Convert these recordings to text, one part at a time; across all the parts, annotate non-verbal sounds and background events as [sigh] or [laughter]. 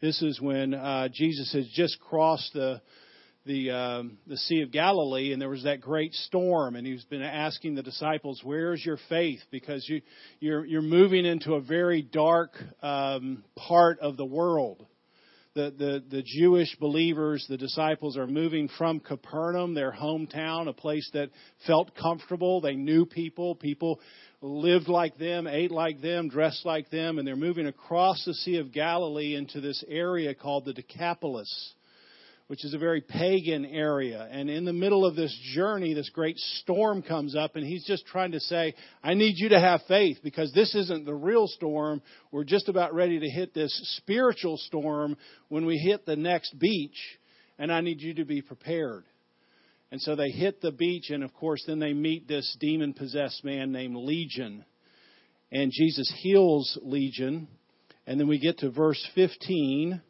This is when uh, Jesus has just crossed the the um, the Sea of Galilee, and there was that great storm, and he's been asking the disciples, "Where's your faith?" Because you you're you're moving into a very dark um, part of the world. The, the the Jewish believers, the disciples, are moving from Capernaum, their hometown, a place that felt comfortable. They knew people. People lived like them, ate like them, dressed like them, and they're moving across the Sea of Galilee into this area called the Decapolis, which is a very pagan area. And in the middle of this journey, this great storm comes up, and he's just trying to say, I need you to have faith because this isn't the real storm. We're just about ready to hit this spiritual storm when we hit the next beach, and I need you to be prepared. And so they hit the beach, and of course, then they meet this demon possessed man named Legion. And Jesus heals Legion. And then we get to verse 15,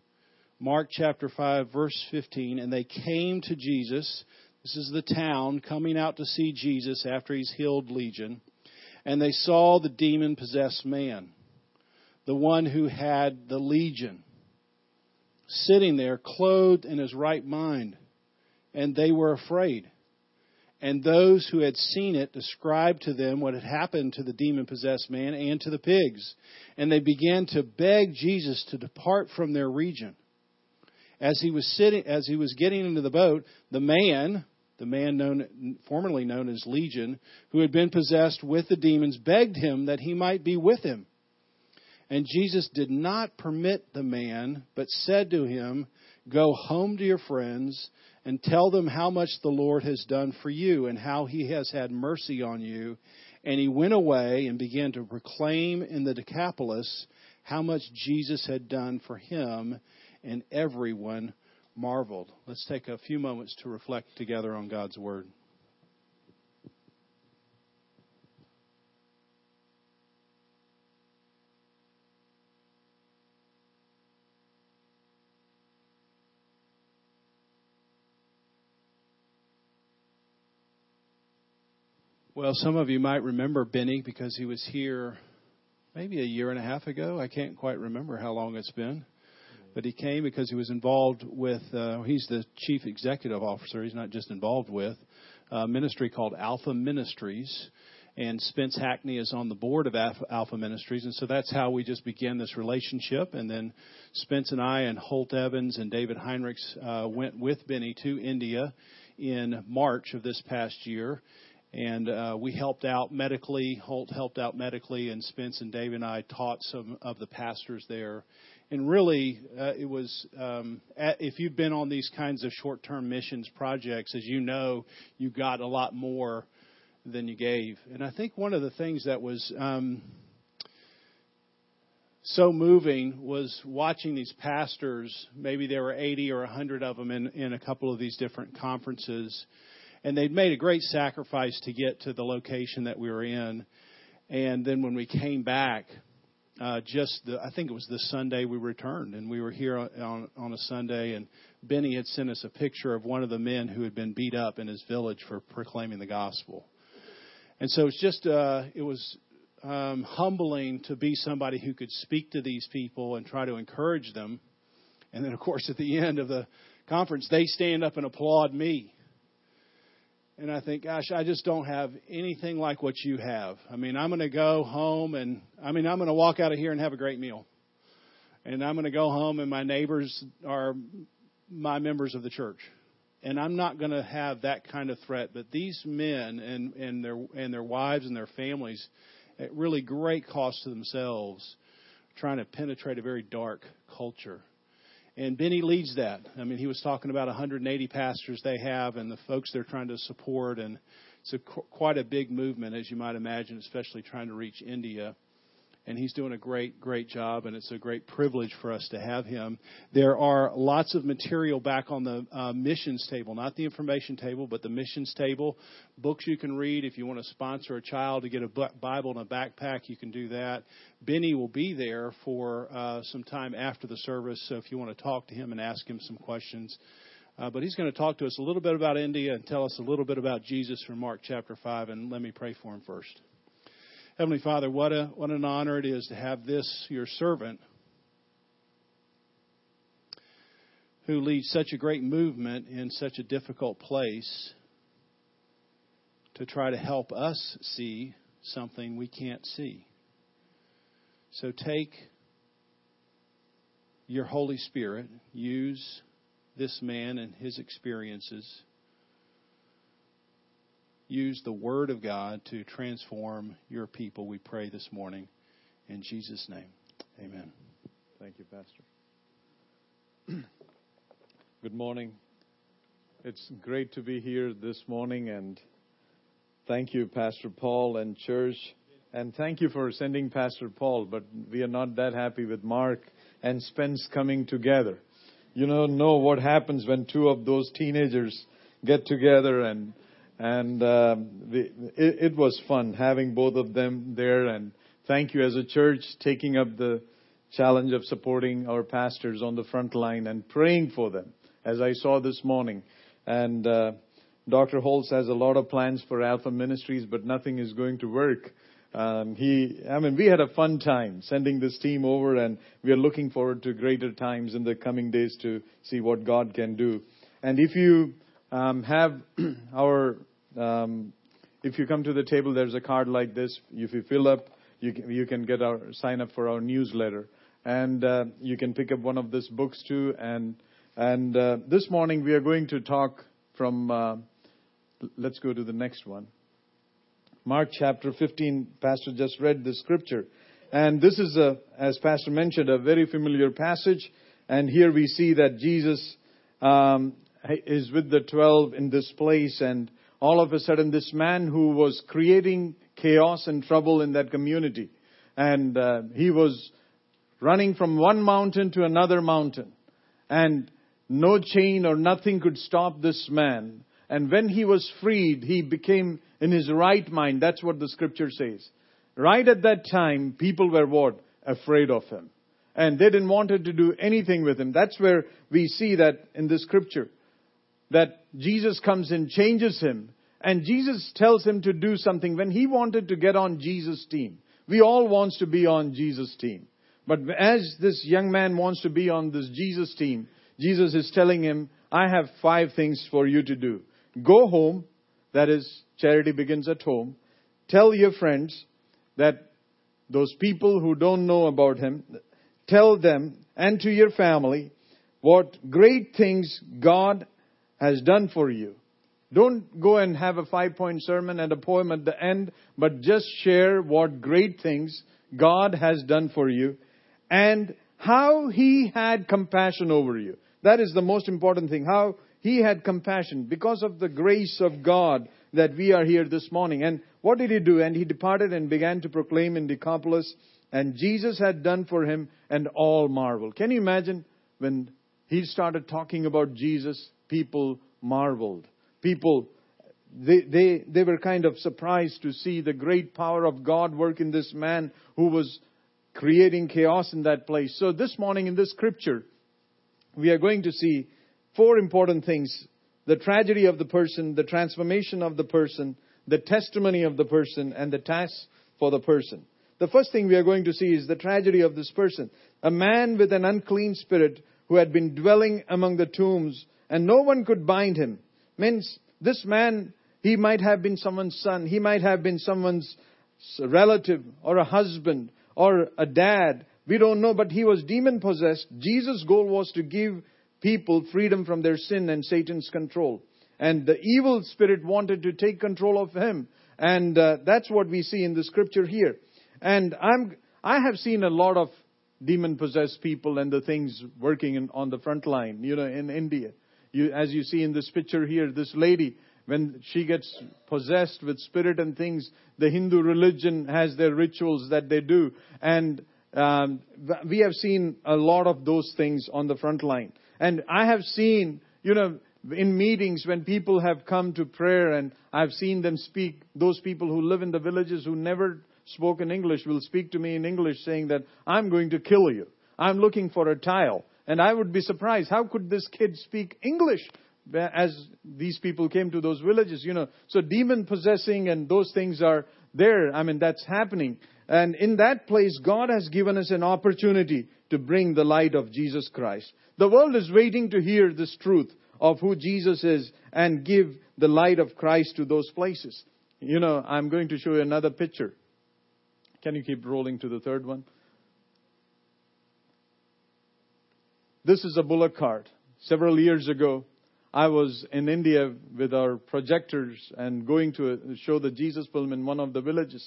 Mark chapter 5, verse 15. And they came to Jesus. This is the town coming out to see Jesus after he's healed Legion. And they saw the demon possessed man, the one who had the Legion, sitting there clothed in his right mind and they were afraid. And those who had seen it described to them what had happened to the demon possessed man and to the pigs. And they began to beg Jesus to depart from their region. As he was sitting, as he was getting into the boat, the man, the man known, formerly known as Legion, who had been possessed with the demons, begged him that he might be with him. And Jesus did not permit the man, but said to him, Go home to your friends and tell them how much the Lord has done for you and how he has had mercy on you. And he went away and began to proclaim in the Decapolis how much Jesus had done for him, and everyone marveled. Let's take a few moments to reflect together on God's Word. Well, some of you might remember Benny because he was here maybe a year and a half ago. I can't quite remember how long it's been. But he came because he was involved with, uh, he's the chief executive officer. He's not just involved with a ministry called Alpha Ministries. And Spence Hackney is on the board of Alpha Ministries. And so that's how we just began this relationship. And then Spence and I and Holt Evans and David Heinrichs uh, went with Benny to India in March of this past year and uh, we helped out medically. Holt helped out medically, and Spence and Dave and I taught some of the pastors there. And really, uh, it was um, at, if you've been on these kinds of short-term missions projects, as you know, you got a lot more than you gave. And I think one of the things that was um, so moving was watching these pastors. Maybe there were 80 or 100 of them in, in a couple of these different conferences and they'd made a great sacrifice to get to the location that we were in. And then when we came back, uh, just the, I think it was the Sunday we returned, and we were here on, on a Sunday, and Benny had sent us a picture of one of the men who had been beat up in his village for proclaiming the gospel. And so it's just, uh, it was um, humbling to be somebody who could speak to these people and try to encourage them. And then, of course, at the end of the conference, they stand up and applaud me and I think, gosh, I just don't have anything like what you have. I mean, I'm going to go home and, I mean, I'm going to walk out of here and have a great meal. And I'm going to go home and my neighbors are my members of the church. And I'm not going to have that kind of threat. But these men and, and their, and their wives and their families, at really great cost to themselves, trying to penetrate a very dark culture. And Benny leads that. I mean, he was talking about 180 pastors they have and the folks they're trying to support. And it's a, quite a big movement, as you might imagine, especially trying to reach India and he's doing a great, great job, and it's a great privilege for us to have him. There are lots of material back on the uh, missions table, not the information table, but the missions table. Books you can read. If you want to sponsor a child to get a Bible and a backpack, you can do that. Benny will be there for uh, some time after the service, so if you want to talk to him and ask him some questions. Uh, but he's going to talk to us a little bit about India and tell us a little bit about Jesus from Mark chapter 5. And let me pray for him first. Heavenly Father, what, a, what an honor it is to have this, your servant, who leads such a great movement in such a difficult place to try to help us see something we can't see. So take your Holy Spirit, use this man and his experiences, use the Word of God to transform your people, we pray this morning. In Jesus' name, amen. Thank you, Pastor. [clears throat] Good morning. It's great to be here this morning, and thank you, Pastor Paul and church. And thank you for sending Pastor Paul, but we are not that happy with Mark and Spence coming together. You know, know what happens when two of those teenagers get together and and um, the, it, it was fun having both of them there. And thank you as a church taking up the challenge of supporting our pastors on the front line and praying for them, as I saw this morning. And uh, Dr. Holtz has a lot of plans for Alpha Ministries, but nothing is going to work um, he, I mean, we had a fun time sending this team over, and we are looking forward to greater times in the coming days to see what God can do. And if you um, have [clears throat] our, um, if you come to the table, there's a card like this. If you fill up, you can, you can get our sign up for our newsletter, and uh, you can pick up one of these books too. And and uh, this morning we are going to talk from. Uh, let's go to the next one. Mark chapter 15, Pastor just read the scripture. And this is, a, as Pastor mentioned, a very familiar passage. And here we see that Jesus um, is with the 12 in this place. And all of a sudden, this man who was creating chaos and trouble in that community, and uh, he was running from one mountain to another mountain. And no chain or nothing could stop this man. And when he was freed, he became in his right mind. That's what the scripture says. Right at that time, people were what? Afraid of him. And they didn't want to do anything with him. That's where we see that in the scripture. That Jesus comes and changes him. And Jesus tells him to do something when he wanted to get on Jesus' team. We all wants to be on Jesus' team. But as this young man wants to be on this Jesus team, Jesus is telling him, I have five things for you to do. Go home, that is, charity begins at home. Tell your friends that those people who don't know about him, tell them and to your family what great things God has done for you. Don't go and have a five point sermon and a poem at the end, but just share what great things God has done for you and how He had compassion over you. That is the most important thing. How he had compassion because of the grace of God that we are here this morning. And what did he do? And he departed and began to proclaim in Decapolis, and Jesus had done for him, and all marvel. Can you imagine when he started talking about Jesus, people marveled. People, they, they, they were kind of surprised to see the great power of God work in this man who was creating chaos in that place. So this morning in this scripture, we are going to see four important things the tragedy of the person, the transformation of the person, the testimony of the person, and the task for the person. The first thing we are going to see is the tragedy of this person. A man with an unclean spirit who had been dwelling among the tombs and no one could bind him. Means this man, he might have been someone's son, he might have been someone's relative or a husband or a dad. We don't know, but he was demon possessed. Jesus' goal was to give people freedom from their sin and Satan's control. And the evil spirit wanted to take control of him. And uh, that's what we see in the scripture here. And I'm, I have seen a lot of demon possessed people and the things working in, on the front line, you know, in India. You, as you see in this picture here, this lady, when she gets possessed with spirit and things, the Hindu religion has their rituals that they do. And um, we have seen a lot of those things on the front line. And I have seen, you know, in meetings when people have come to prayer and I've seen them speak, those people who live in the villages who never spoke in English will speak to me in English saying that I'm going to kill you. I'm looking for a tile. And I would be surprised. How could this kid speak English as these people came to those villages? You know, so demon possessing and those things are there. I mean, that's happening. And in that place, God has given us an opportunity to bring the light of Jesus Christ. The world is waiting to hear this truth of who Jesus is and give the light of Christ to those places. You know, I'm going to show you another picture. Can you keep rolling to the third one? This is a bullock cart. Several years ago, I was in India with our projectors and going to show the Jesus film in one of the villages.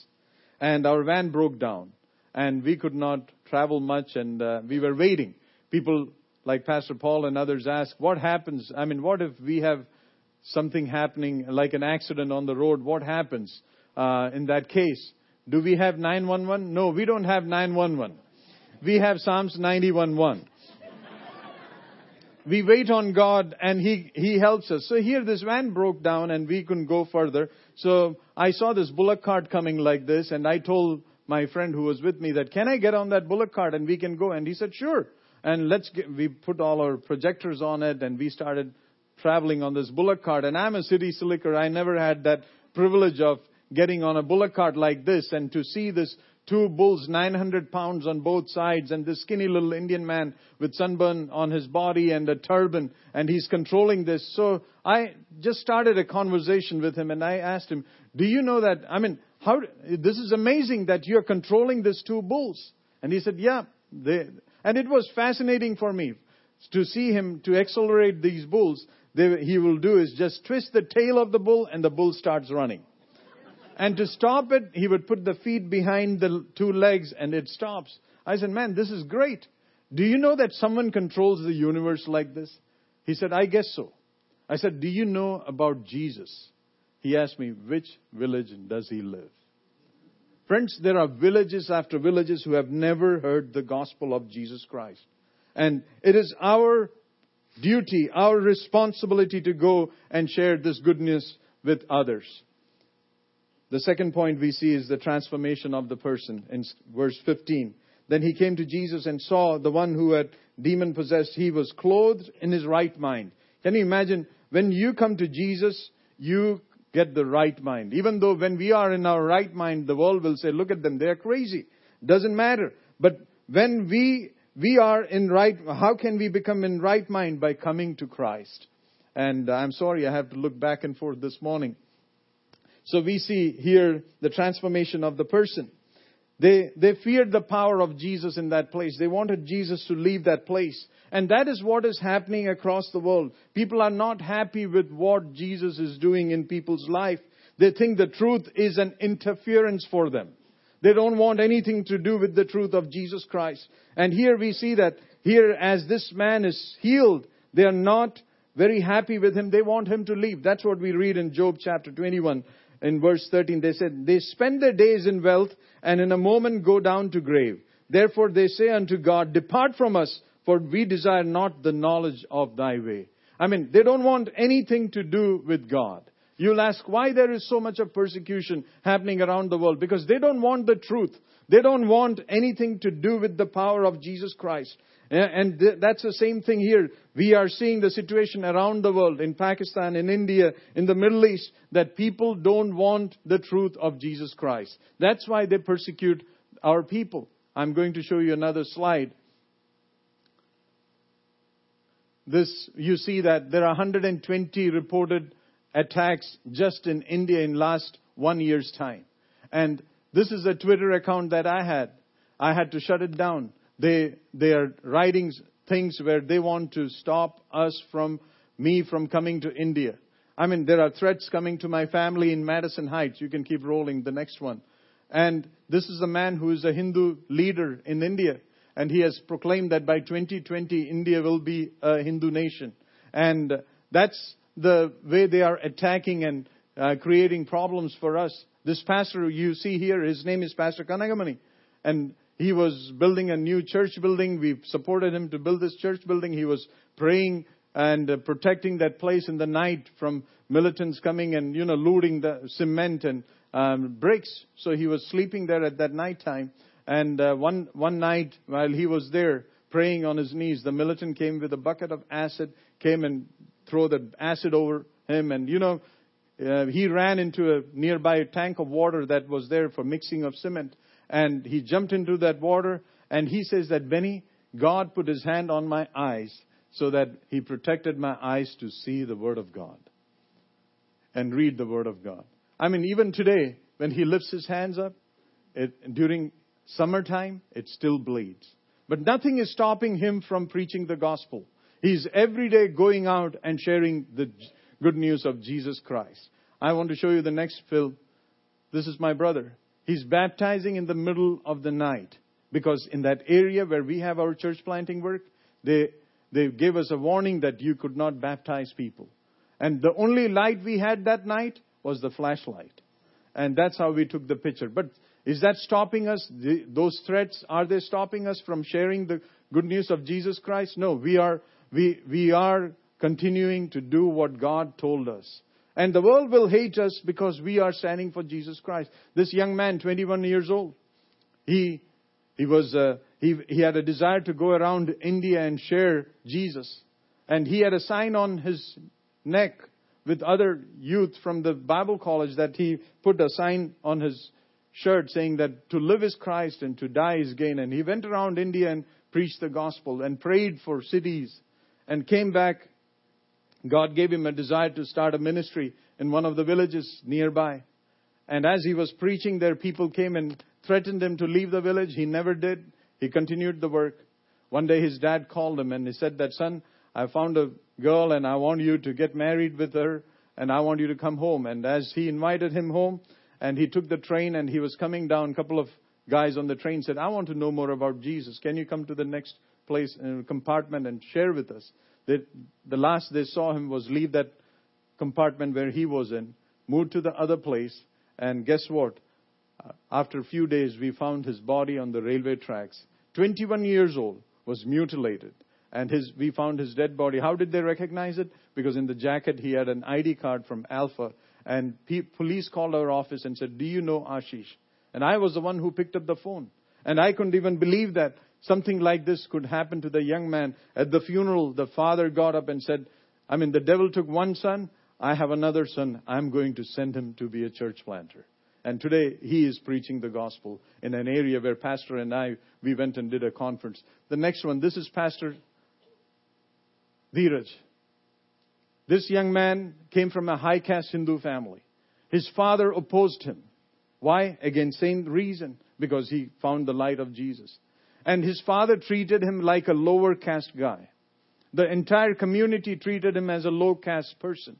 And our van broke down. And we could not travel much and uh, we were waiting. People like Pastor Paul and others ask, what happens? I mean, what if we have something happening like an accident on the road? What happens uh, in that case? Do we have 911? No, we don't have 911. We have Psalms 91:1 we wait on God and He, He helps us. So here this van broke down and we couldn't go further. So I saw this bullock cart coming like this and I told my friend who was with me that, can I get on that bullock cart and we can go? And he said, sure. And let's get, we put all our projectors on it and we started traveling on this bullock cart. And I'm a city slicker. I never had that privilege of getting on a bullock cart like this and to see this two bulls, 900 pounds on both sides, and this skinny little Indian man with sunburn on his body and a turban, and he's controlling this. So I just started a conversation with him, and I asked him, "Do you know that? I mean, how? This is amazing that you're controlling these two bulls." And he said, "Yeah." They, and it was fascinating for me to see him to accelerate these bulls. They, he will do is just twist the tail of the bull, and the bull starts running. And to stop it, he would put the feet behind the two legs and it stops. I said, man, this is great. Do you know that someone controls the universe like this? He said, I guess so. I said, do you know about Jesus? He asked me, which village does he live? Friends, there are villages after villages who have never heard the gospel of Jesus Christ. And it is our duty, our responsibility to go and share this good news with others. The second point we see is the transformation of the person in verse 15. Then he came to Jesus and saw the one who had demon possessed. He was clothed in his right mind. Can you imagine? When you come to Jesus, you get the right mind. Even though when we are in our right mind, the world will say, look at them, they're crazy. Doesn't matter. But when we, we are in right, how can we become in right mind? By coming to Christ. And I'm sorry, I have to look back and forth this morning. So we see here the transformation of the person. They, they feared the power of Jesus in that place. They wanted Jesus to leave that place. And that is what is happening across the world. People are not happy with what Jesus is doing in people's life. They think the truth is an interference for them. They don't want anything to do with the truth of Jesus Christ. And here we see that here as this man is healed, they are not very happy with him. They want him to leave. That's what we read in Job chapter 21 in verse 13, they said, They spend their days in wealth and in a moment go down to grave. Therefore they say unto God, Depart from us, for we desire not the knowledge of thy way. I mean, they don't want anything to do with God. You'll ask why there is so much of persecution happening around the world. Because they don't want the truth. They don't want anything to do with the power of Jesus Christ. And that's the same thing here. We are seeing the situation around the world, in Pakistan, in India, in the Middle East, that people don't want the truth of Jesus Christ. That's why they persecute our people. I'm going to show you another slide. This, you see that there are 120 reported attacks just in India in last one year's time. And this is a Twitter account that I had. I had to shut it down they, they are writing things where they want to stop us from, me from coming to India. I mean, there are threats coming to my family in Madison Heights. You can keep rolling the next one. And this is a man who is a Hindu leader in India. And he has proclaimed that by 2020, India will be a Hindu nation. And that's the way they are attacking and uh, creating problems for us. This pastor you see here, his name is Pastor Kanagamani. And he was building a new church building. We supported him to build this church building. He was praying and uh, protecting that place in the night from militants coming and, you know, looting the cement and um, bricks. So he was sleeping there at that night time. And uh, one, one night while he was there praying on his knees, the militant came with a bucket of acid, came and threw the acid over him. And, you know, uh, he ran into a nearby tank of water that was there for mixing of cement. And he jumped into that water. And he says that, Benny, God put his hand on my eyes so that he protected my eyes to see the Word of God and read the Word of God. I mean, even today, when he lifts his hands up, it, during summertime, it still bleeds. But nothing is stopping him from preaching the gospel. He's every day going out and sharing the good news of Jesus Christ. I want to show you the next film. This is my brother. He's baptizing in the middle of the night because in that area where we have our church planting work, they, they gave us a warning that you could not baptize people. And the only light we had that night was the flashlight. And that's how we took the picture. But is that stopping us? The, those threats, are they stopping us from sharing the good news of Jesus Christ? No, we are, we, we are continuing to do what God told us. And the world will hate us because we are standing for Jesus Christ. This young man, 21 years old, he, he was, uh, he, he had a desire to go around India and share Jesus. And he had a sign on his neck with other youth from the Bible college that he put a sign on his shirt saying that to live is Christ and to die is gain. And he went around India and preached the gospel and prayed for cities and came back. God gave him a desire to start a ministry in one of the villages nearby. And as he was preaching there, people came and threatened him to leave the village. He never did. He continued the work. One day his dad called him and he said that, son, I found a girl and I want you to get married with her and I want you to come home. And as he invited him home, and he took the train and he was coming down. A couple of guys on the train said, I want to know more about Jesus. Can you come to the next place uh, compartment and share with us? The, the last they saw him was leave that compartment where he was in, move to the other place, and guess what? Uh, after a few days, we found his body on the railway tracks. 21 years old, was mutilated. And his, we found his dead body. How did they recognize it? Because in the jacket he had an ID card from Alpha and pe- police called our office and said, Do you know Ashish? And I was the one who picked up the phone. And I couldn't even believe that something like this could happen to the young man. At the funeral, the father got up and said, I mean, the devil took one son. I have another son. I'm going to send him to be a church planter. And today he is preaching the gospel in an area where Pastor and I, we went and did a conference. The next one, this is Pastor Dheeraj. This young man came from a high caste Hindu family. His father opposed him. Why? Again, same reason. Because he found the light of Jesus. And his father treated him like a lower caste guy. The entire community treated him as a low caste person.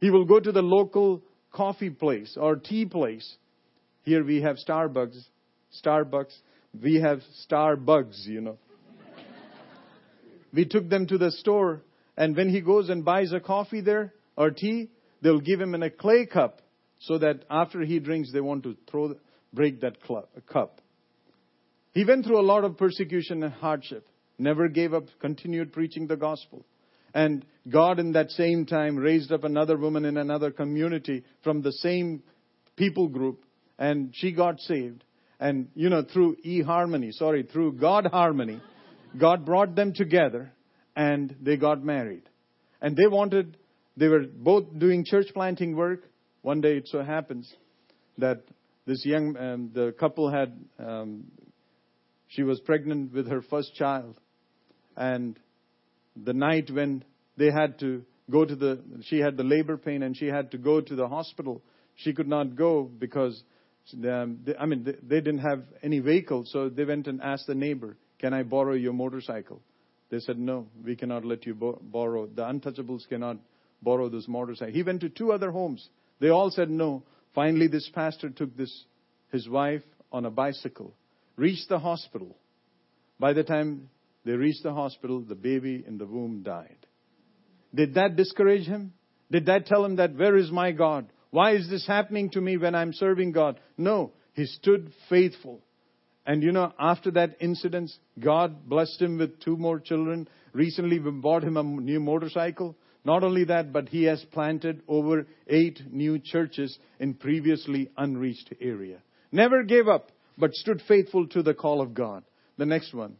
He will go to the local coffee place or tea place. Here we have Starbucks. Starbucks. We have Starbucks, you know. we took them to the store and when he goes and buys a coffee there or tea, they'll give him in a clay cup so that after he drinks, they want to throw, break that cup. He went through a lot of persecution and hardship, never gave up, continued preaching the gospel. And God, in that same time, raised up another woman in another community from the same people group, and she got saved. And, you know, through e harmony, sorry, through God harmony, God brought them together and they got married. And they wanted, they were both doing church planting work. One day it so happens that this young, um, the couple had, um, she was pregnant with her first child. And the night when they had to go to the, she had the labor pain and she had to go to the hospital. She could not go because, um, they, I mean, they, didn't have any vehicle. So they went and asked the neighbor, can I borrow your motorcycle? They said, No, we cannot let you bo- borrow. The untouchables cannot borrow this motorcycle. He went to two other homes. They all said no. Finally, this pastor took this, his wife on a bicycle, reached the hospital. By the time they reached the hospital, the baby in the womb died. Did that discourage him? Did that tell him that, where is my God? Why is this happening to me when I'm serving God? No, he stood faithful. And you know, after that incident, God blessed him with two more children. Recently, we bought him a new motorcycle. Not only that, but he has planted over eight new churches in previously unreached area. Never gave up, but stood faithful to the call of God. The next one.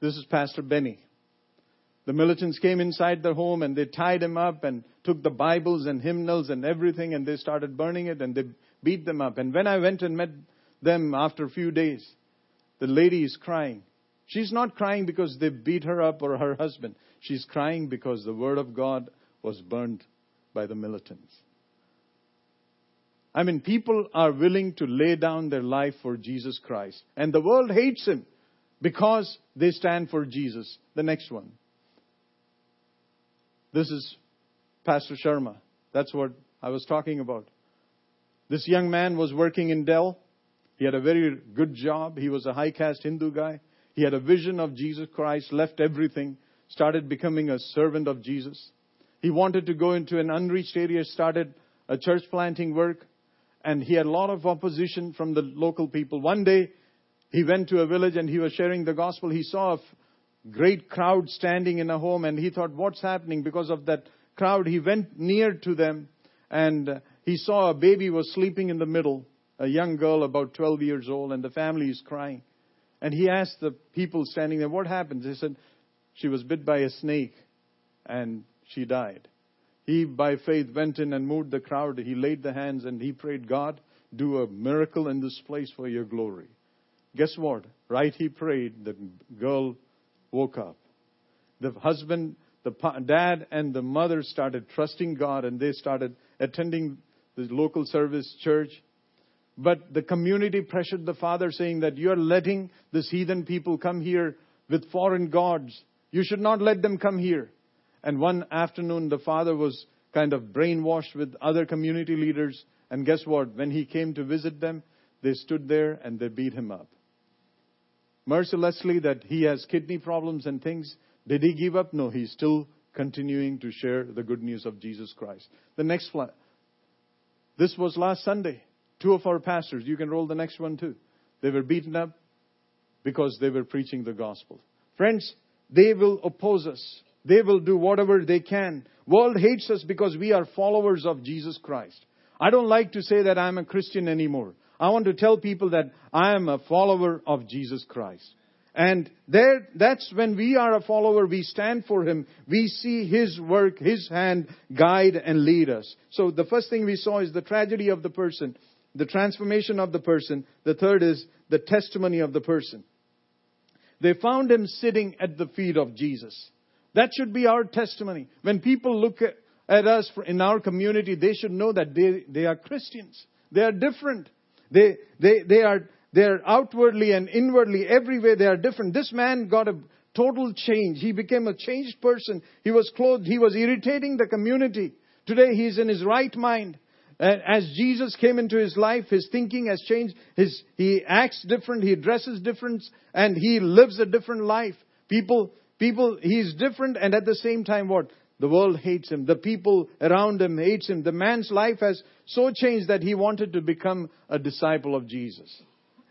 This is Pastor Benny. the militants came inside the home and they tied him up and took the Bibles and hymnals and everything and they started burning it and they beat them up. And when I went and met them after a few days, the lady is crying. She's not crying because they beat her up or her husband. She's crying because the Word of God was burned by the militants. I mean, people are willing to lay down their life for Jesus Christ. And the world hates him because they stand for Jesus. The next one. This is Pastor Sharma. That's what I was talking about. This young man was working in Dell. He had a very good job. He was a high caste Hindu guy. He had a vision of Jesus Christ, left everything, started becoming a servant of Jesus. He wanted to go into an unreached area, started a church planting work, and he had a lot of opposition from the local people. One day, he went to a village and he was sharing the gospel. He saw a great crowd standing in a home and he thought, what's happening? Because of that crowd, he went near to them and uh, he saw a baby was sleeping in the middle, a young girl about 12 years old, and the family is crying. And he asked the people standing there, what happened? They said, she was bit by a snake and she died. He, by faith, went in and moved the crowd. He laid the hands and he prayed, God, do a miracle in this place for your glory. Guess what? Right he prayed, the girl woke up. The husband, the dad, and the mother started trusting God and they started attending the local service church. But the community pressured the father, saying that you're letting this heathen people come here with foreign gods. You should not let them come here. And one afternoon, the father was kind of brainwashed with other community leaders. And guess what? When he came to visit them, they stood there and they beat him up. Mercilessly, that he has kidney problems and things. Did he give up? No, he's still continuing to share the good news of Jesus Christ. The next one. This was last Sunday. Two of our pastors, you can roll the next one too. They were beaten up because they were preaching the gospel. Friends, they will oppose us. They will do whatever they can. World hates us because we are followers of Jesus Christ. I don't like to say that I'm a Christian anymore. I want to tell people that I am a follower of Jesus Christ. And there, that's when we are a follower, we stand for Him. We see His work, His hand guide and lead us. So the first thing we saw is the tragedy of the person, the transformation of the person. The third is the testimony of the person. They found Him sitting at the feet of Jesus. That should be our testimony. When people look at, at us in our community, they should know that they, they are Christians. They are different. They, they, they are, they are outwardly and inwardly, everywhere they are different. This man got a total change. He became a changed person. He was clothed. He was irritating the community. Today he's in his right mind. As Jesus came into his life, his thinking has changed. His, he acts different. He dresses different. And he lives a different life. People, People, he's different and at the same time what? The world hates him. The people around him hates him. The man's life has so changed that he wanted to become a disciple of Jesus.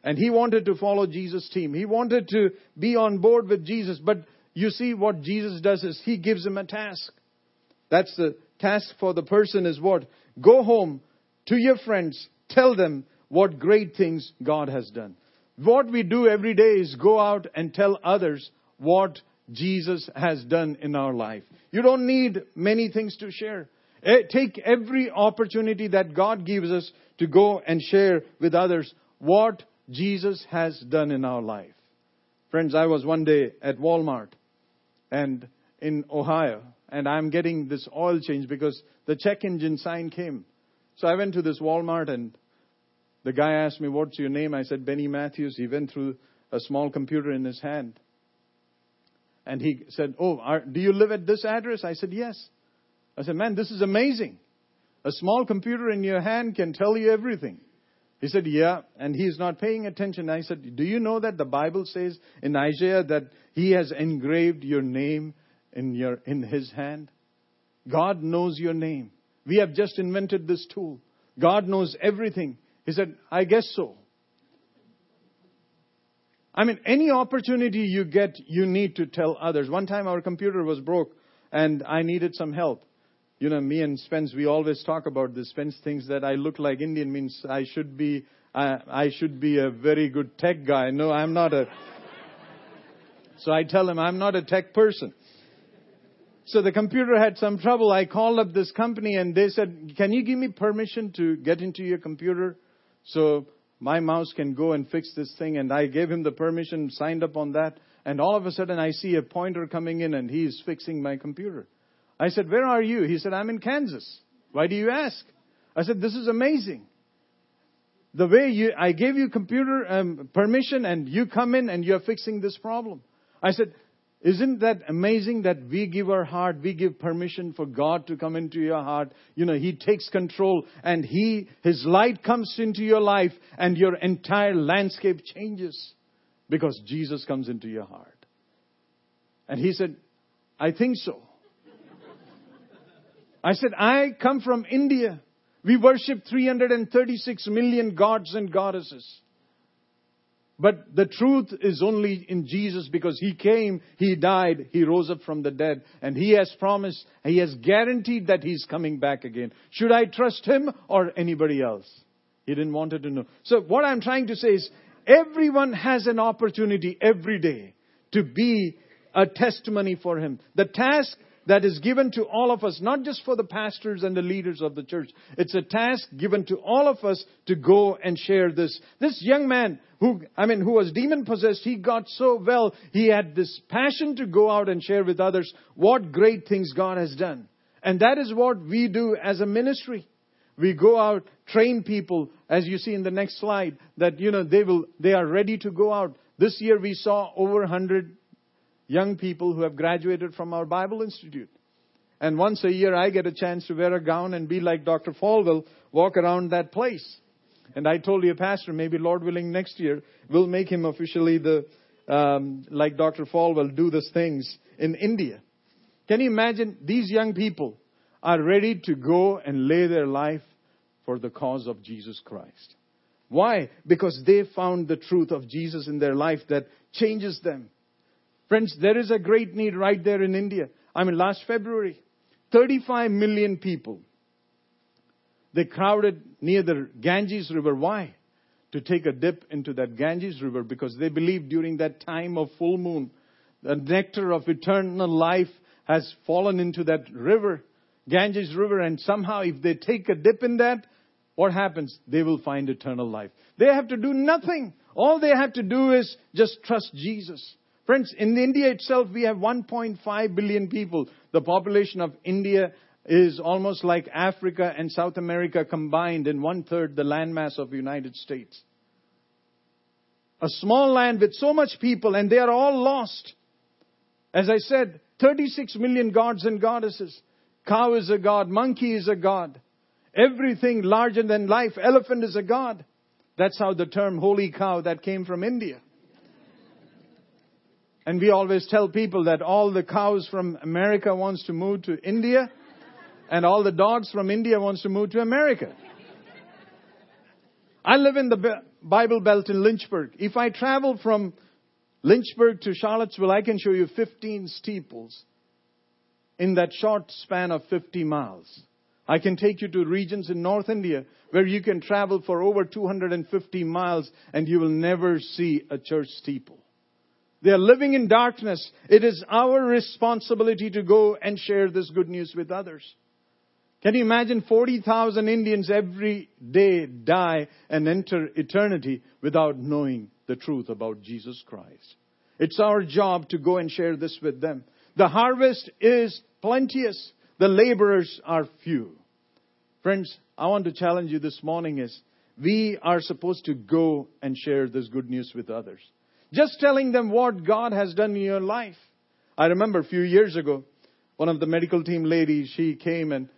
And he wanted to follow Jesus' team. He wanted to be on board with Jesus. But you see what Jesus does is he gives him a task. That's the task for the person is what? Go home to your friends. Tell them what great things God has done. What we do every day is go out and tell others what Jesus has done in our life. You don't need many things to share. Eh, take every opportunity that God gives us to go and share with others what Jesus has done in our life. Friends, I was one day at Walmart and in Ohio and I'm getting this oil change because the check engine sign came. So I went to this Walmart and the guy asked me, what's your name? I said, Benny Matthews. He went through a small computer in his hand. And he said, Oh, are, do you live at this address? I said, Yes. I said, Man, this is amazing. A small computer in your hand can tell you everything. He said, Yeah. And he's not paying attention. I said, Do you know that the Bible says in Isaiah that he has engraved your name in, your, in his hand? God knows your name. We have just invented this tool. God knows everything. He said, I guess so. I mean, any opportunity you get, you need to tell others. One time our computer was broke and I needed some help. You know, me and Spence, we always talk about this. Spence thinks that I look like Indian means I should be, I, I should be a very good tech guy. No, I'm not a, [laughs] so I tell him I'm not a tech person. So the computer had some trouble. I called up this company and they said, can you give me permission to get into your computer so my mouse can go and fix this thing? And I gave him the permission, signed up on that. And all of a sudden I see a pointer coming in and he's fixing my computer. I said, where are you? He said, I'm in Kansas. Why do you ask? I said, this is amazing. The way you, I gave you computer um, permission and you come in and you're fixing this problem. I said, isn't that amazing that we give our heart, we give permission for God to come into your heart? You know, He takes control and He, His light comes into your life and your entire landscape changes because Jesus comes into your heart. And he said, I think so. I said, I come from India. We worship 336 million gods and goddesses. But the truth is only in Jesus because He came, He died, He rose up from the dead, and He has promised, He has guaranteed that He's coming back again. Should I trust Him or anybody else? He didn't want it to know. So what I'm trying to say is, everyone has an opportunity every day to be a testimony for Him. The task that is given to all of us, not just for the pastors and the leaders of the church. It's a task given to all of us to go and share this. This young man who, I mean, who was demon possessed, he got so well. He had this passion to go out and share with others what great things God has done. And that is what we do as a ministry. We go out, train people, as you see in the next slide, that, you know, they will, they are ready to go out. This year we saw over 100 young people who have graduated from our Bible Institute. And once a year, I get a chance to wear a gown and be like Dr. Falwell, walk around that place. And I told you, Pastor, maybe Lord willing, next year we'll make him officially the um, like Dr. Falwell do these things in India. Can you imagine these young people are ready to go and lay their life for the cause of Jesus Christ? Why? Because they found the truth of Jesus in their life that changes them. Friends, there is a great need right there in India. I mean, last February, 35 million people. They crowded near the Ganges River. Why? To take a dip into that Ganges River because they believe during that time of full moon, the nectar of eternal life has fallen into that river, Ganges River, and somehow if they take a dip in that, what happens? They will find eternal life. They have to do nothing. All they have to do is just trust Jesus. Friends, in India itself, we have 1.5 billion people. The population of India is almost like Africa and South America combined in one third the landmass of the United States. A small land with so much people and they are all lost. As I said, 36 million gods and goddesses. Cow is a god, monkey is a god. Everything larger than life, elephant is a god. That's how the term holy cow that came from India. And we always tell people that all the cows from America wants to move to India and all the dogs from India wants to move to America. I live in the Bible Belt in Lynchburg. If I travel from Lynchburg to Charlottesville, I can show you 15 steeples in that short span of 50 miles. I can take you to regions in North India where you can travel for over 250 miles and you will never see a church steeple. They are living in darkness. It is our responsibility to go and share this good news with others. Can you imagine 40,000 Indians every day die and enter eternity without knowing the truth about Jesus Christ? It's our job to go and share this with them. The harvest is plenteous. The laborers are few. Friends, I want to challenge you this morning is we are supposed to go and share this good news with others. Just telling them what God has done in your life. I remember a few years ago, one of the medical team ladies, she came and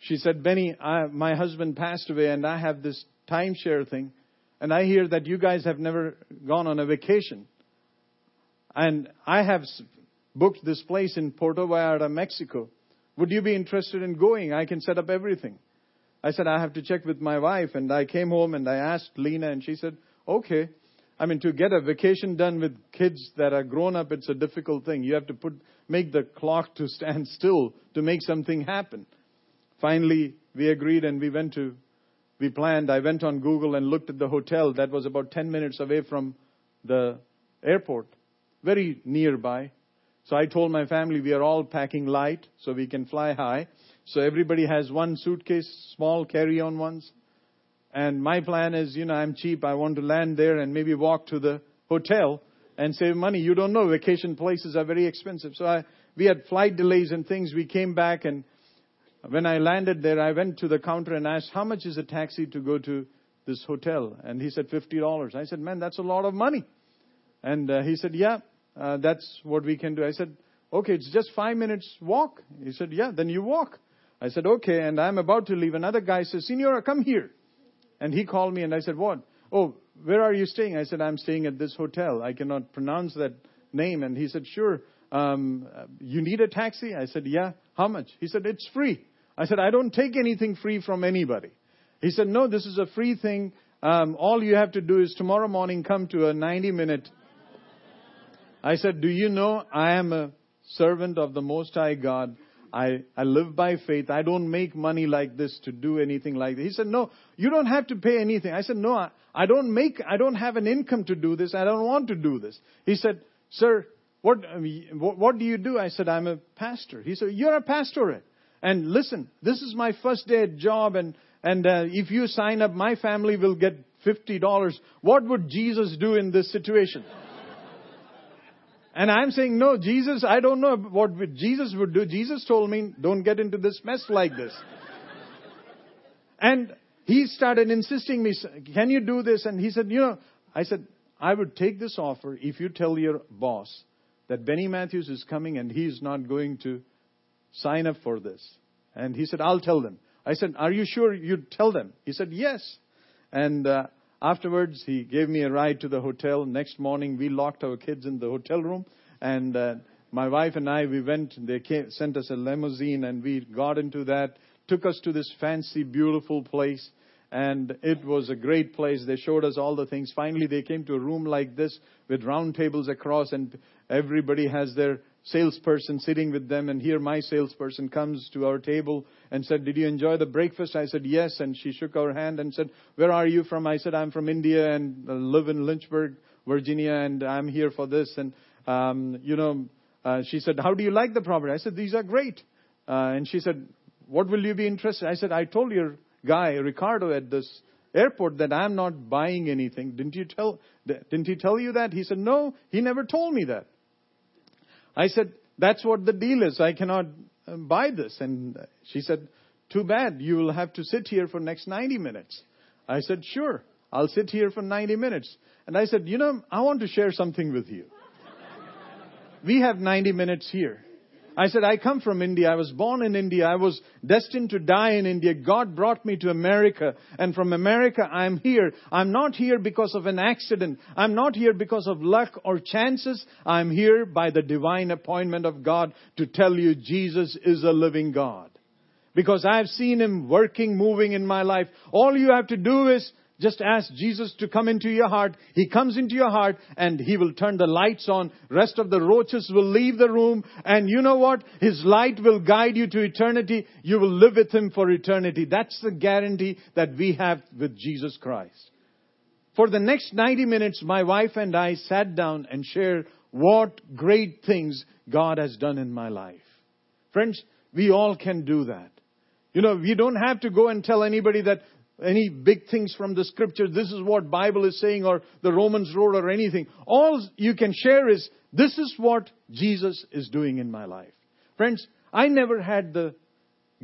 she said, Benny, I, my husband passed away and I have this timeshare thing. And I hear that you guys have never gone on a vacation. And I have booked this place in Puerto Vallarta, Mexico. Would you be interested in going? I can set up everything. I said, I have to check with my wife. And I came home and I asked Lena, and she said, okay. I mean, to get a vacation done with kids that are grown up, it's a difficult thing. You have to put, make the clock to stand still to make something happen. Finally, we agreed and we went to, we planned. I went on Google and looked at the hotel that was about 10 minutes away from the airport, very nearby. So I told my family we are all packing light so we can fly high. So everybody has one suitcase, small carry-on ones. And my plan is, you know, I'm cheap. I want to land there and maybe walk to the hotel and save money. You don't know, vacation places are very expensive. So I, we had flight delays and things. We came back and when I landed there, I went to the counter and asked, how much is a taxi to go to this hotel? And he said, $50. I said, man, that's a lot of money. And uh, he said, yeah, uh, that's what we can do. I said, okay, it's just five minutes walk. He said, yeah, then you walk. I said, okay, and I'm about to leave. Another guy says, Senora, come here. And he called me and I said, what? Oh, where are you staying? I said, I'm staying at this hotel. I cannot pronounce that name. And he said, sure. Um, you need a taxi? I said, yeah. How much? He said, it's free. I said, I don't take anything free from anybody. He said, no, this is a free thing. Um, all you have to do is tomorrow morning come to a 90 minute. I said, do you know I am a servant of the Most High God? I, I live by faith. I don't make money like this to do anything like this. He said, no, you don't have to pay anything. I said, no, I, I don't make, I don't have an income to do this. I don't want to do this. He said, sir, what, what, do you do? I said, I'm a pastor. He said, you're a pastorate. And listen, this is my first day at job and, and uh, if you sign up, my family will get $50. What would Jesus do in this situation? And I'm saying, no, Jesus, I don't know what Jesus would do. Jesus told me, don't get into this mess like this. [laughs] and he started insisting me, can you do this? And he said, you know, I said, I would take this offer if you tell your boss that Benny Matthews is coming and he's not going to sign up for this. And he said, I'll tell them. I said, are you sure you'd tell them? He said, yes. And uh, afterwards, he gave me a ride to the hotel. Next morning, we locked our kids in the hotel room. And uh, my wife and I, we went, they came, sent us a limousine and we got into that, took us to this fancy, beautiful place. And it was a great place. They showed us all the things. Finally, they came to a room like this with round tables across and everybody has their salesperson sitting with them, and here my salesperson comes to our table and said, Did you enjoy the breakfast? I said, Yes. And she shook our hand and said, Where are you from? I said, I'm from India and live in Lynchburg, Virginia, and I'm here for this. And, um, you know, uh, she said, How do you like the property? I said, These are great. Uh, and she said, What will you be interested? I said, I told your guy, Ricardo, at this airport that I'm not buying anything. Didn't you tell, didn't he tell you that? He said, No, he never told me that. I said, that's what the deal is. I cannot uh, buy this. And she said, too bad. You will have to sit here for next 90 minutes. I said, sure. I'll sit here for 90 minutes. And I said, you know, I want to share something with you. [laughs] we have 90 minutes here. I said, I come from India. I was born in India. I was destined to die in India. God brought me to America. And from America, I'm here. I'm not here because of an accident. I'm not here because of luck or chances. I'm here by the divine appointment of God to tell you Jesus is a living God. Because I've seen Him working, moving in my life. All you have to do is just ask Jesus to come into your heart. He comes into your heart and He will turn the lights on. Rest of the roaches will leave the room. And you know what? His light will guide you to eternity. You will live with Him for eternity. That's the guarantee that we have with Jesus Christ. For the next 90 minutes, my wife and I sat down and shared what great things God has done in my life. Friends, we all can do that. You know, we don't have to go and tell anybody that any big things from the scripture, this is what Bible is saying or the Romans road or anything. All you can share is, this is what Jesus is doing in my life. Friends, I never had the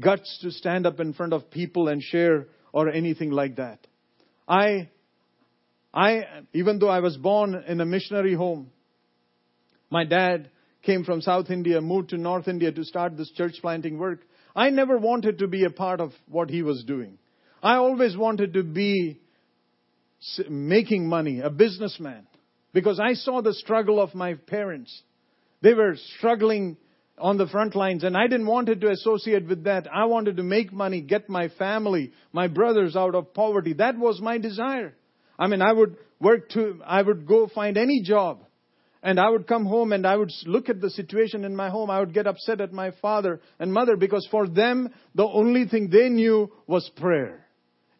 guts to stand up in front of people and share or anything like that. I, I, even though I was born in a missionary home, my dad came from South India, moved to North India to start this church planting work. I never wanted to be a part of what he was doing. I always wanted to be making money, a businessman, because I saw the struggle of my parents. They were struggling on the front lines and I didn't want to associate with that. I wanted to make money, get my family, my brothers out of poverty. That was my desire. I mean, I would work to, I would go find any job. And I would come home and I would look at the situation in my home. I would get upset at my father and mother because for them, the only thing they knew was prayer.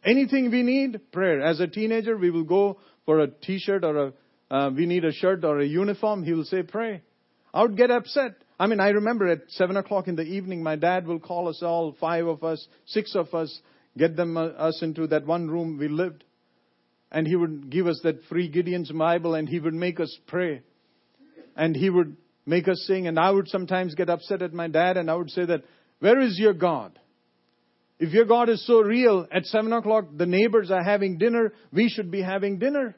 Anything we need, prayer. As a teenager, we will go for a t-shirt or a, uh, we need a shirt or a uniform. He will say, pray. I would get upset. I mean, I remember at 7 o'clock in the evening, my dad will call us all, five of us, six of us, get them, uh, us into that one room we lived. And he would give us that free Gideon's Bible and he would make us pray. And he would make us sing. And I would sometimes get upset at my dad and I would say that, where is your God? If your God is so real, at 7 o'clock the neighbors are having dinner, we should be having dinner.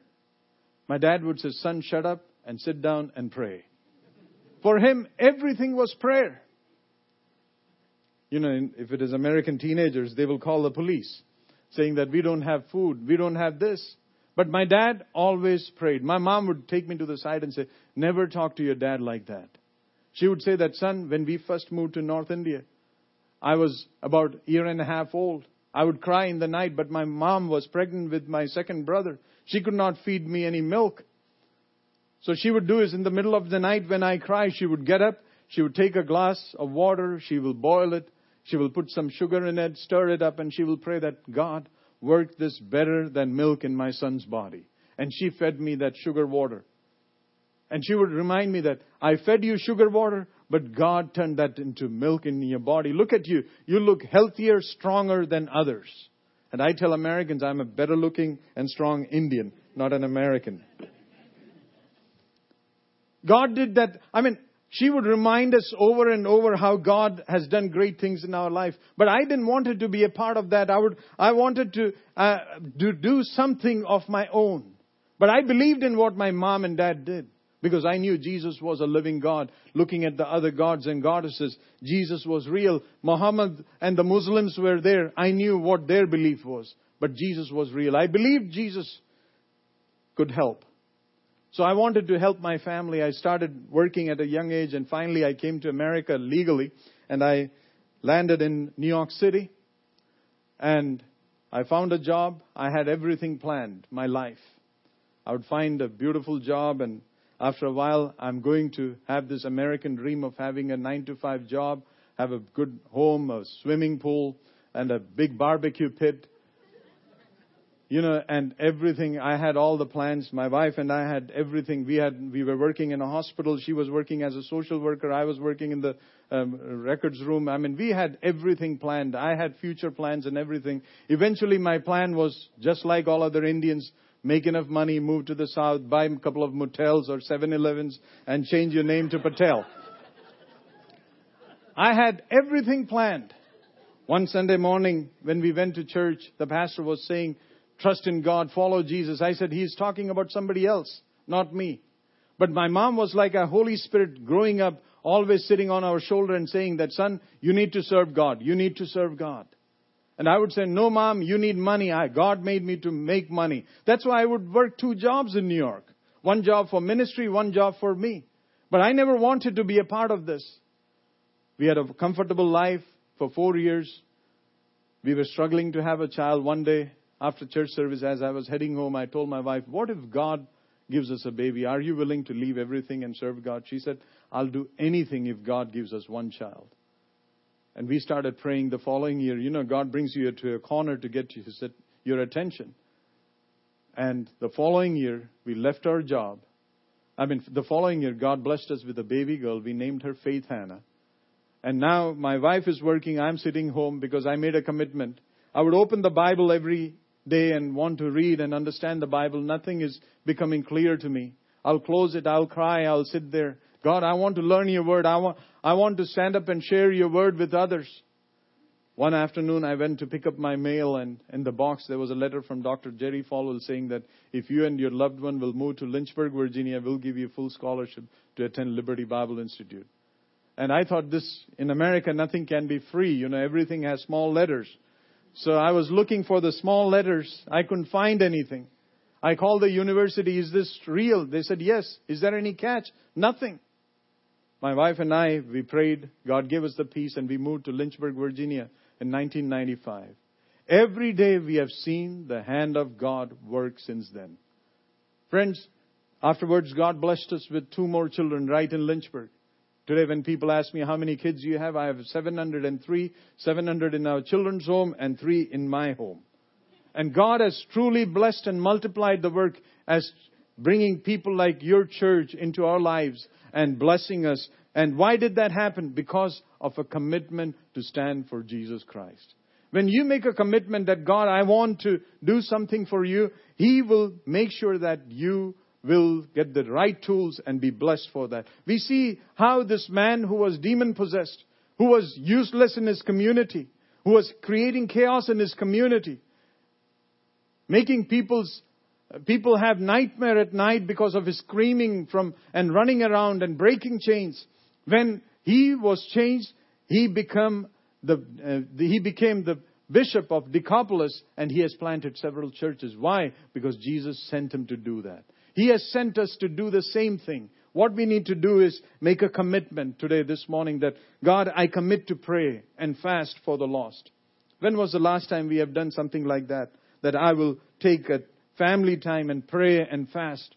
My dad would say, son, shut up and sit down and pray. For him, everything was prayer. You know, if it is American teenagers, they will call the police saying that we don't have food, we don't have this. But my dad always prayed. My mom would take me to the side and say, never talk to your dad like that. She would say that, son, when we first moved to North India, I was about a year and a half old. I would cry in the night, but my mom was pregnant with my second brother. She could not feed me any milk. So she would do is in the middle of the night when I cry, she would get up, she would take a glass of water, she will boil it, she will put some sugar in it, stir it up, and she will pray that God work this better than milk in my son's body. And she fed me that sugar water. And she would remind me that I fed you sugar water, but God turned that into milk in your body. Look at you. You look healthier, stronger than others. And I tell Americans I'm a better looking and strong Indian, not an American. God did that. I mean, she would remind us over and over how God has done great things in our life. But I didn't want it to be a part of that. I would, I wanted to, uh, to do something of my own. But I believed in what my mom and dad did. Because I knew Jesus was a living God. Looking at the other gods and goddesses, Jesus was real. Muhammad and the Muslims were there. I knew what their belief was. But Jesus was real. I believed Jesus could help. So I wanted to help my family. I started working at a young age and finally I came to America legally and I landed in New York City and I found a job. I had everything planned, my life. I would find a beautiful job and after a while I'm going to have this American dream of having a 9 to 5 job, have a good home, a swimming pool and a big barbecue pit you know, and everything. I had all the plans. My wife and I had everything. We had, we were working in a hospital. She was working as a social worker. I was working in the um, records room. I mean, we had everything planned. I had future plans and everything. Eventually, my plan was just like all other Indians. Make enough money, move to the south, buy a couple of motels or 7-Elevens, and change your name to Patel. I had everything planned. One Sunday morning, when we went to church, the pastor was saying, trust in God, follow Jesus. I said, He's talking about somebody else, not me. But my mom was like a Holy Spirit growing up, always sitting on our shoulder and saying that, son, you need to serve God. You need to serve God. And I would say, no, mom, you need money. I, God made me to make money. That's why I would work two jobs in New York. One job for ministry, one job for me. But I never wanted to be a part of this. We had a comfortable life for four years. We were struggling to have a child. One day, after church service, as I was heading home, I told my wife, What if God gives us a baby? Are you willing to leave everything and serve God? She said, I'll do anything if God gives us one child. And we started praying the following year. You know, God brings you to a corner to get you, your attention. And the following year, we left our job. I mean, the following year, God blessed us with a baby girl. We named her Faith Hannah. And now my wife is working. I'm sitting home because I made a commitment. I would open the Bible every day and want to read and understand the Bible, nothing is becoming clear to me. I'll close it, I'll cry, I'll sit there. God, I want to learn your word. I want, I want to stand up and share your word with others. One afternoon, I went to pick up my mail, and in the box there was a letter from Dr. Jerry Falwell saying that if you and your loved one will move to Lynchburg, Virginia, we'll give you full scholarship to attend Liberty Bible Institute. And I thought this, in America, nothing can be free. You know, everything has small letters. So I was looking for the small letters. I couldn't find anything. I called the university, is this real? They said, yes. Is there any catch? Nothing. My wife and I, we prayed. God gave us the peace and we moved to Lynchburg, Virginia in 1995. Every day we have seen the hand of God work since then. Friends, afterwards God blessed us with two more children right in Lynchburg. Today, when people ask me how many kids you have, I have 703, 700 in our children's home, and three in my home. And God has truly blessed and multiplied the work as bringing people like your church into our lives and blessing us. And why did that happen? Because of a commitment to stand for Jesus Christ. When you make a commitment that God, I want to do something for you, He will make sure that you will get the right tools and be blessed for that. We see how this man who was demon possessed, who was useless in his community, who was creating chaos in his community, making people's people have nightmare at night because of his screaming from and running around and breaking chains. When he was changed, he become the, uh, the he became the bishop of Decapolis and he has planted several churches. Why? Because Jesus sent him to do that. He has sent us to do the same thing. What we need to do is make a commitment today, this morning, that God, I commit to pray and fast for the lost. When was the last time we have done something like that? That I will take a family time and pray and fast.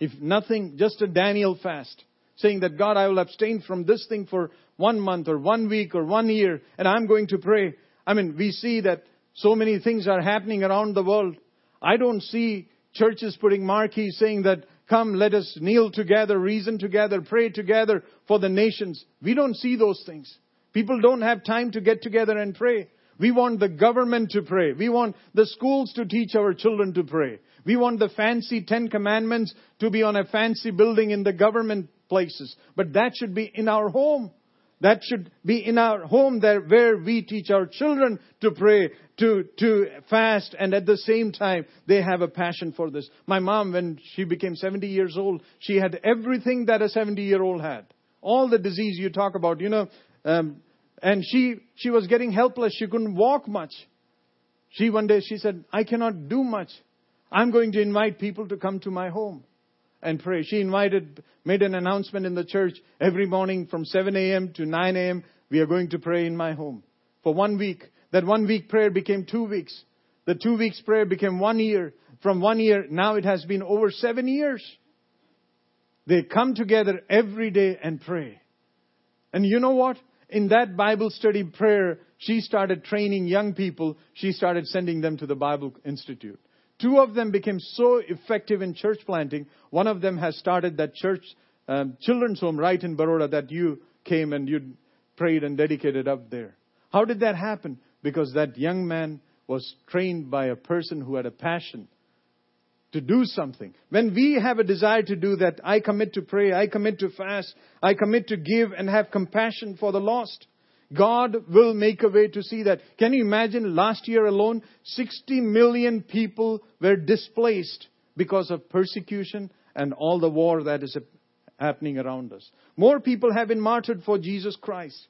If nothing, just a Daniel fast, saying that God, I will abstain from this thing for one month or one week or one year, and I'm going to pray. I mean, we see that so many things are happening around the world. I don't see churches putting marquees saying that, come, let us kneel together, reason together, pray together for the nations. We don't see those things. People don't have time to get together and pray. We want the government to pray. We want the schools to teach our children to pray. We want the fancy Ten Commandments to be on a fancy building in the government places. But that should be in our home. That should be in our home there where we teach our children to pray, to, to fast, and at the same time, they have a passion for this. My mom, when she became 70 years old, she had everything that a 70 year old had. All the disease you talk about, you know, um, and she, she was getting helpless. She couldn't walk much. She one day, she said, I cannot do much. I'm going to invite people to come to my home and pray. She invited, made an announcement in the church every morning from 7 a.m. to 9 a.m. We are going to pray in my home. For one week, that one week prayer became two weeks. The two weeks prayer became one year. From one year, now it has been over seven years. They come together every day and pray. And you know what? In that Bible study prayer, she started training young people. She started sending them to the Bible Institute. Two of them became so effective in church planting. One of them has started that church um, children's home right in Baroda that you came and you prayed and dedicated up there. How did that happen? Because that young man was trained by a person who had a passion to do something. When we have a desire to do that, I commit to pray, I commit to fast, I commit to give and have compassion for the lost. God will make a way to see that. Can you imagine last year alone, 60 million people were displaced because of persecution and all the war that is happening around us. More people have been martyred for Jesus Christ.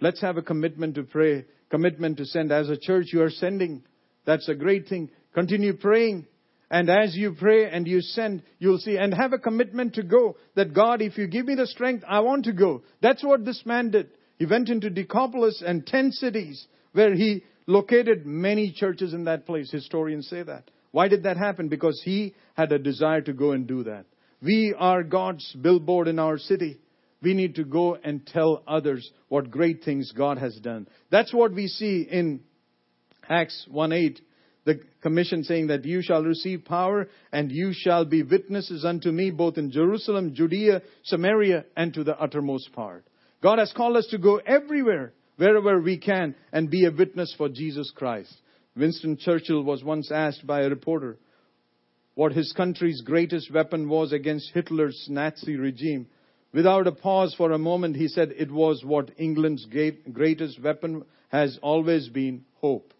Let's have a commitment to pray, commitment to send. As a church, you are sending. That's a great thing. Continue praying. And as you pray and you send, you'll see, and have a commitment to go. That God, if you give me the strength, I want to go. That's what this man did. He went into Decapolis and 10 cities where he located many churches in that place. Historians say that. Why did that happen? Because he had a desire to go and do that. We are God's billboard in our city. We need to go and tell others what great things God has done. That's what we see in Acts 1 8 the commission saying that you shall receive power and you shall be witnesses unto me both in Jerusalem, Judea, Samaria, and to the uttermost part. God has called us to go everywhere, wherever we can, and be a witness for Jesus Christ. Winston Churchill was once asked by a reporter what his country's greatest weapon was against Hitler's Nazi regime. Without a pause for a moment, he said it was what England's greatest weapon has always been hope.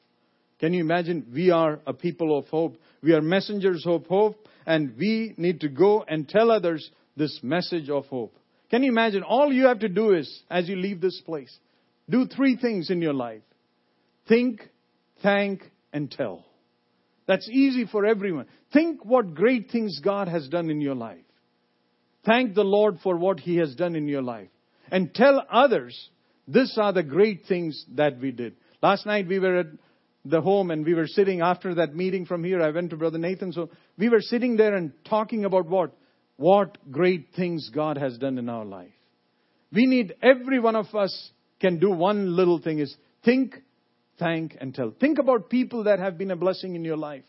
Can you imagine? We are a people of hope. We are messengers of hope, and we need to go and tell others this message of hope. Can you imagine? All you have to do is, as you leave this place, do three things in your life think, thank, and tell. That's easy for everyone. Think what great things God has done in your life. Thank the Lord for what He has done in your life. And tell others, these are the great things that we did. Last night we were at the home and we were sitting after that meeting from here. I went to Brother Nathan. So we were sitting there and talking about what? what great things God has done in our life. We need, every one of us can do one little thing is think, thank, and tell. Think about people that have been a blessing in your life.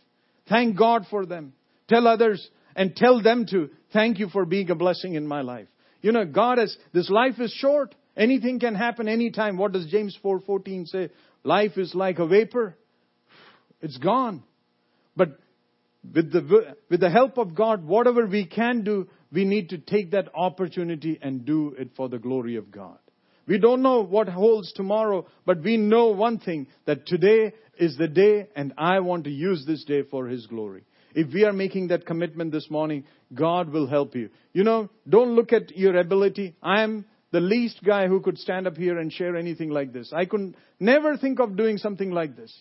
Thank God for them. tell others and tell them to thank you for being a blessing in my life. You know, God has, this life is short. Anything can happen anytime. What does James 4:14 say? Life is like a vapor. It's gone. But with the, with the help of God, whatever we can do, we need to take that opportunity and do it for the glory of God. We don't know what holds tomorrow, but we know one thing, that today is the day and I want to use this day for His glory. If we are making that commitment this morning, God will help you. You know, don't look at your ability. I am the least guy who could stand up here and share anything like this. I could never think of doing something like this.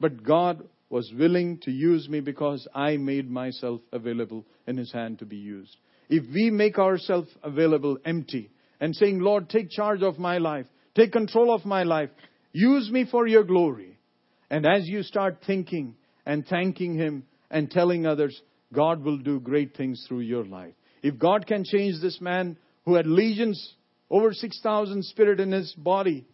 But God was willing to use me because I made myself available in His hand to be used. If we make ourselves available empty and saying, Lord, take charge of my life, take control of my life, use me for your glory. And as you start thinking and thanking Him and telling others, God will do great things through your life. If God can change this man who had legions, over 6,000 spirit in his body,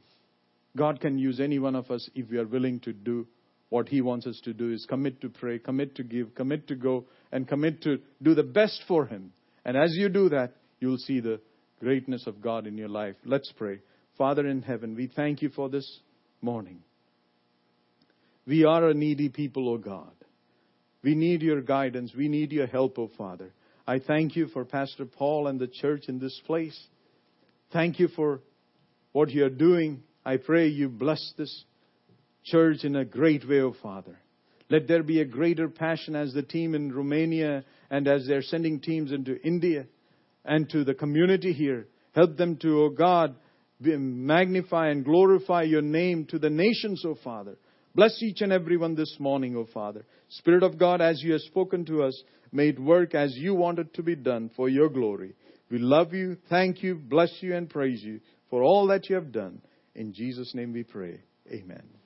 God can use any one of us if we are willing to do what He wants us to do is commit to pray, commit to give, commit to go, and commit to do the best for Him. And as you do that, you'll see the greatness of God in your life. Let's pray. Father in heaven, we thank you for this morning. We are a needy people, O God. We need your guidance. We need your help, O Father. I thank you for Pastor Paul and the church in this place. Thank you for what you're doing. I pray you bless this church in a great way, O oh Father. Let there be a greater passion as the team in Romania and as they're sending teams into India and to the community here. Help them to, O oh God, magnify and glorify your name to the nations, O oh Father. Bless each and every one this morning, O Father. Spirit of God, as you have spoken to us, may it work as you want it to be done for your glory. We love you, thank you, bless you, and praise you for all that you have done. In Jesus' name we pray. Amen.